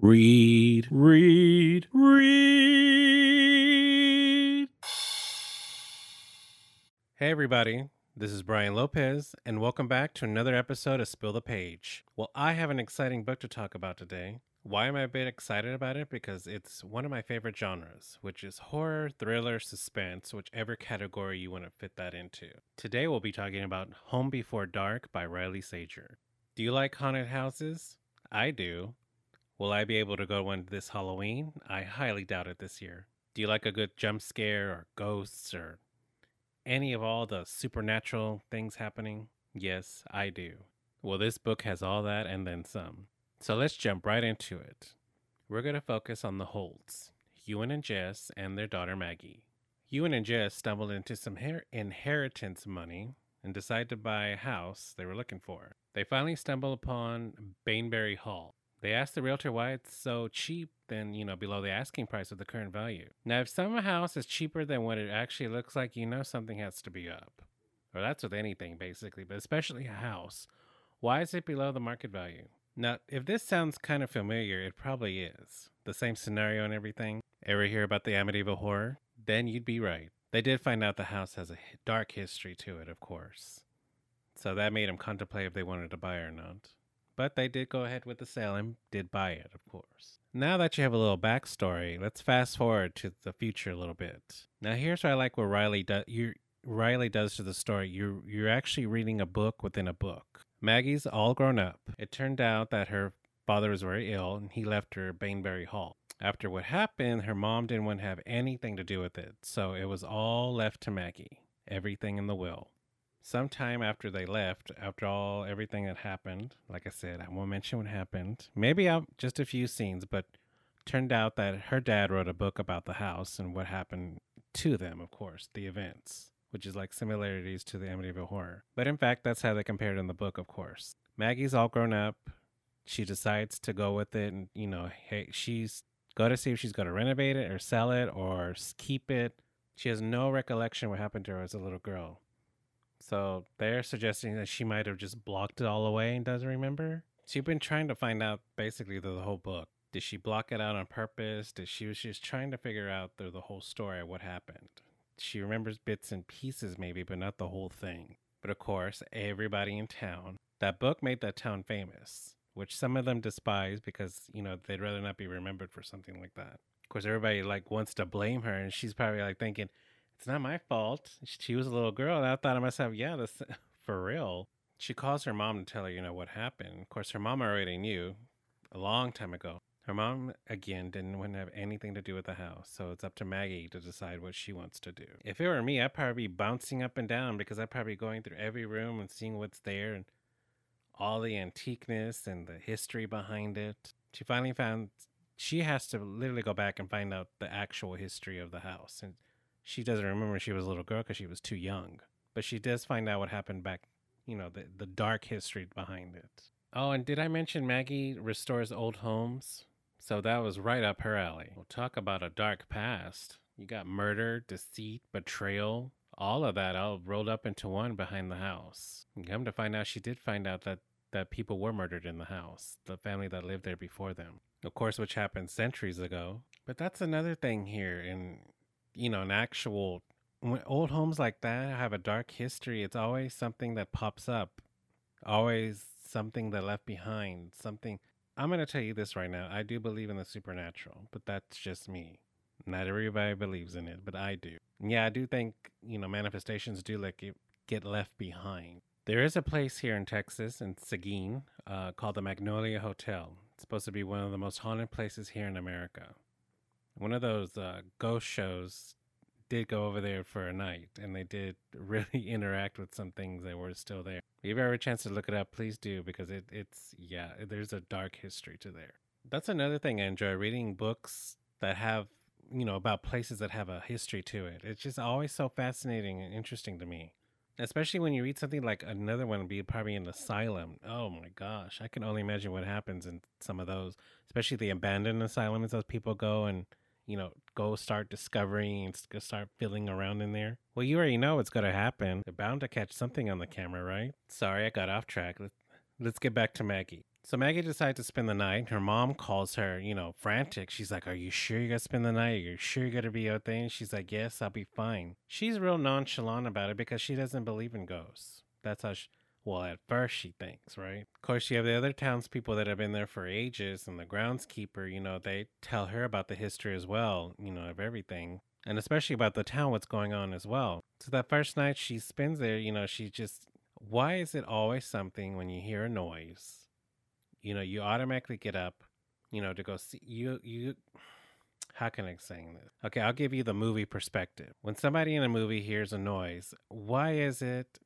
Read, read, read. Hey, everybody. This is Brian Lopez, and welcome back to another episode of Spill the Page. Well, I have an exciting book to talk about today. Why am I a bit excited about it? Because it's one of my favorite genres, which is horror, thriller, suspense, whichever category you want to fit that into. Today, we'll be talking about Home Before Dark by Riley Sager. Do you like haunted houses? I do. Will I be able to go to one this Halloween? I highly doubt it this year. Do you like a good jump scare or ghosts or any of all the supernatural things happening? Yes, I do. Well, this book has all that and then some. So let's jump right into it. We're going to focus on the Holts, Ewan and Jess, and their daughter Maggie. Ewan and Jess stumbled into some her- inheritance money and decided to buy a house they were looking for. They finally stumbled upon Baneberry Hall. They asked the realtor why it's so cheap than, you know, below the asking price of the current value. Now, if some house is cheaper than what it actually looks like, you know something has to be up. Or that's with anything, basically, but especially a house. Why is it below the market value? Now, if this sounds kind of familiar, it probably is. The same scenario and everything. Ever hear about the Amityville Horror? Then you'd be right. They did find out the house has a dark history to it, of course. So that made them contemplate if they wanted to buy or not. But they did go ahead with the sale and did buy it, of course. Now that you have a little backstory, let's fast forward to the future a little bit. Now here's what I like what Riley does. You Riley does to the story. You're you're actually reading a book within a book. Maggie's all grown up. It turned out that her father was very ill and he left her Baneberry Hall. After what happened, her mom didn't want to have anything to do with it, so it was all left to Maggie. Everything in the will sometime after they left, after all everything that happened, like I said, I won't mention what happened. Maybe out just a few scenes, but turned out that her dad wrote a book about the house and what happened to them, of course, the events, which is like similarities to the Amityville horror. But in fact, that's how they compared in the book, of course. Maggie's all grown up. She decides to go with it, and you know, hey, she's go to see if she's going to renovate it or sell it or keep it. She has no recollection what happened to her as a little girl. So they're suggesting that she might have just blocked it all away and doesn't remember. She's been trying to find out basically through the whole book. Did she block it out on purpose? Did she was just trying to figure out through the whole story what happened? She remembers bits and pieces maybe, but not the whole thing. But of course, everybody in town. That book made that town famous, which some of them despise because, you know, they'd rather not be remembered for something like that. Of course, everybody like wants to blame her and she's probably like thinking, it's not my fault. She was a little girl. And I thought to myself, yeah, this for real. She calls her mom to tell her, you know, what happened. Of course, her mom already knew a long time ago. Her mom, again, didn't want to have anything to do with the house. So it's up to Maggie to decide what she wants to do. If it were me, I'd probably be bouncing up and down because I'd probably be going through every room and seeing what's there and all the antiqueness and the history behind it. She finally found she has to literally go back and find out the actual history of the house. And she doesn't remember she was a little girl because she was too young. But she does find out what happened back, you know, the, the dark history behind it. Oh, and did I mention Maggie restores old homes? So that was right up her alley. We'll talk about a dark past. You got murder, deceit, betrayal, all of that all rolled up into one behind the house. And come to find out, she did find out that, that people were murdered in the house, the family that lived there before them. Of course, which happened centuries ago. But that's another thing here in you know, an actual when old homes like that have a dark history, it's always something that pops up. Always something that left behind, something I'm going to tell you this right now. I do believe in the supernatural, but that's just me. Not everybody believes in it, but I do. Yeah, I do think, you know, manifestations do like get- left behind. There is a place here in Texas, in Seguin, uh, called the Magnolia Hotel. It's supposed to be one of the most haunted places here in America one of those uh, ghost shows did go over there for a night and they did really interact with some things that were still there. If you ever have a chance to look it up, please do because it, it's, yeah, there's a dark history to there. That's another thing I enjoy reading books that have, you know, about places that have a history to it. It's just always so fascinating and interesting to me. Especially when you read something like another one be probably an asylum. Oh my gosh. I can only imagine what happens in some of those, especially the abandoned asylums those people go and you know, go start discovering and start feeling around in there. Well, you already know what's going to happen. They're bound to catch something on the camera, right? Sorry, I got off track. Let's, get back to Maggie. So Maggie decides to spend the night. Her mom calls her, you know, frantic. She's like, Are you sure you're going to spend the night? Are you sure you're going to be okay? And she's like, Yes, I'll be fine. She's real nonchalant about it because she doesn't believe in ghosts. That's how she, well, at first she thinks, right? Of course, you have the other townspeople that have been there for ages, and the groundskeeper, you know, they tell her about the history as well, you know, of everything, and especially about the town, what's going on as well. So that first night she spends there, you know, she just, why is it always something when you hear a noise? You know, you automatically get up, you know, to go see you, you, how can I explain this? Okay, I'll give you the movie perspective. When somebody in a movie hears a noise, why is it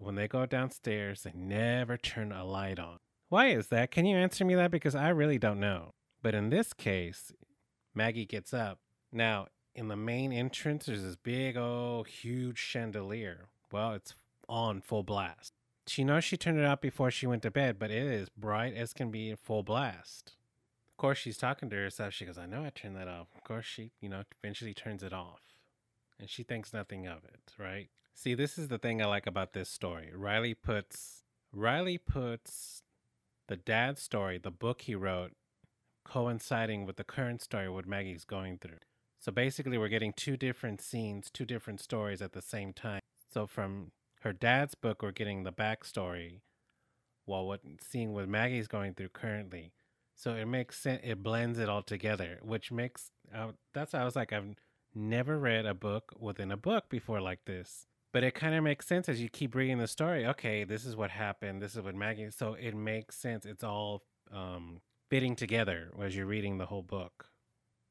when they go downstairs, they never turn a light on. Why is that? Can you answer me that? Because I really don't know. But in this case, Maggie gets up. Now, in the main entrance, there's this big, oh, huge chandelier. Well, it's on full blast. She knows she turned it out before she went to bed, but it is bright as can be in full blast. Of course, she's talking to herself. She goes, I know I turned that off. Of course, she, you know, eventually turns it off. And she thinks nothing of it, right? See, this is the thing I like about this story. Riley puts Riley puts the dad's story, the book he wrote, coinciding with the current story what Maggie's going through. So basically we're getting two different scenes, two different stories at the same time. So from her dad's book we're getting the backstory while what seeing what Maggie's going through currently. So it makes sense it blends it all together, which makes uh, that's I was like I've never read a book within a book before like this but it kind of makes sense as you keep reading the story. Okay, this is what happened. This is what Maggie. So it makes sense. It's all um, fitting together as you're reading the whole book.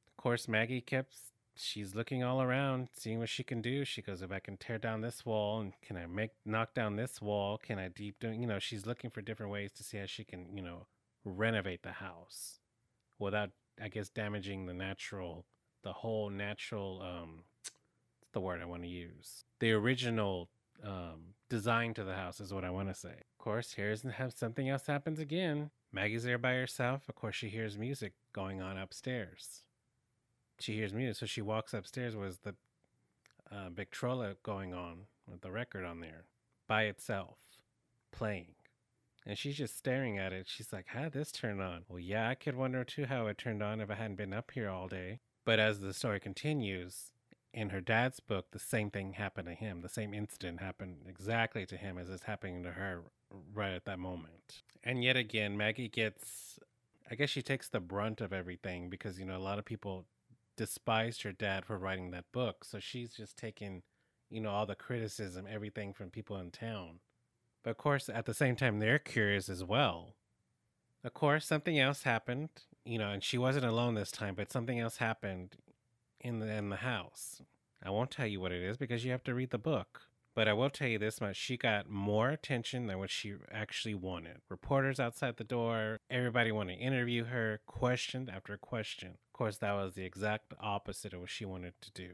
Of course, Maggie kept. She's looking all around, seeing what she can do. She goes, if I can tear down this wall, and can I make knock down this wall? Can I deep doing? You know, she's looking for different ways to see how she can, you know, renovate the house without, I guess, damaging the natural, the whole natural um, the word I want to use. The original um, design to the house is what I want to say. Of course, here's how something else happens again. Maggie's there by herself. Of course, she hears music going on upstairs. She hears music, so she walks upstairs. Was the uh, Victrola going on with the record on there by itself, playing? And she's just staring at it. She's like, How did this turn on? Well, yeah, I could wonder too how it turned on if I hadn't been up here all day. But as the story continues, in her dad's book, the same thing happened to him. The same incident happened exactly to him as is happening to her right at that moment. And yet again, Maggie gets, I guess she takes the brunt of everything because, you know, a lot of people despised her dad for writing that book. So she's just taking, you know, all the criticism, everything from people in town. But of course, at the same time, they're curious as well. Of course, something else happened, you know, and she wasn't alone this time, but something else happened in the in the house. I won't tell you what it is because you have to read the book. But I will tell you this much she got more attention than what she actually wanted. Reporters outside the door, everybody wanted to interview her, question after question. Of course, that was the exact opposite of what she wanted to do.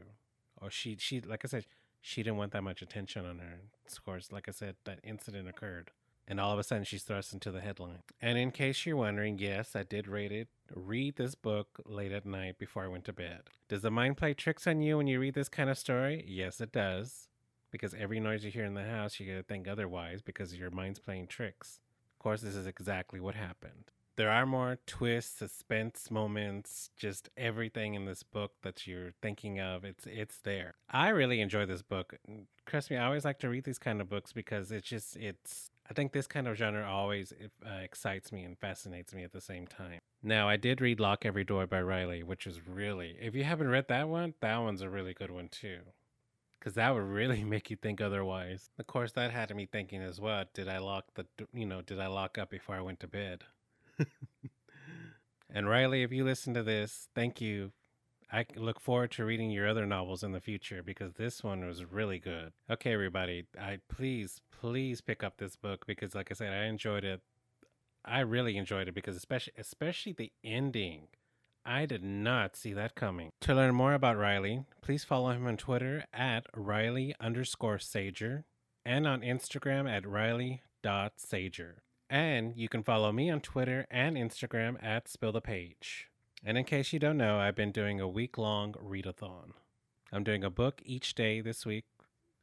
Or she, she like I said, she didn't want that much attention on her. Of course, like I said, that incident occurred and all of a sudden she's thrust into the headline. And in case you're wondering, yes, I did read it. Read this book late at night before I went to bed. Does the mind play tricks on you when you read this kind of story? Yes, it does. Because every noise you hear in the house, you gotta think otherwise because your mind's playing tricks. Of course, this is exactly what happened. There are more twists, suspense moments, just everything in this book that you're thinking of. It's it's there. I really enjoy this book. Trust me, I always like to read these kind of books because it's just it's I think this kind of genre always uh, excites me and fascinates me at the same time. Now, I did read Lock Every Door by Riley, which is really, if you haven't read that one, that one's a really good one too. Because that would really make you think otherwise. Of course, that had me thinking as well. Did I lock the, you know, did I lock up before I went to bed? and Riley, if you listen to this, thank you I look forward to reading your other novels in the future because this one was really good. Okay, everybody, I please, please pick up this book because, like I said, I enjoyed it. I really enjoyed it because, especially, especially the ending. I did not see that coming. To learn more about Riley, please follow him on Twitter at Riley underscore Sager and on Instagram at Riley.Sager. And you can follow me on Twitter and Instagram at Spill the Page. And in case you don't know, I've been doing a week long readathon. I'm doing a book each day this week.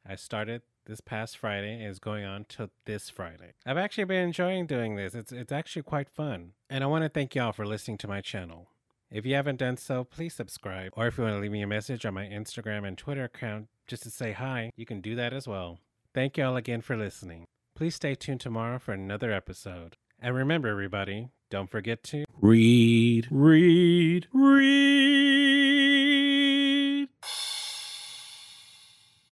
I started this past Friday and is going on to this Friday. I've actually been enjoying doing this. It's it's actually quite fun. And I want to thank y'all for listening to my channel. If you haven't done so, please subscribe. Or if you want to leave me a message on my Instagram and Twitter account just to say hi, you can do that as well. Thank y'all again for listening. Please stay tuned tomorrow for another episode. And remember, everybody, don't forget to read, read, read.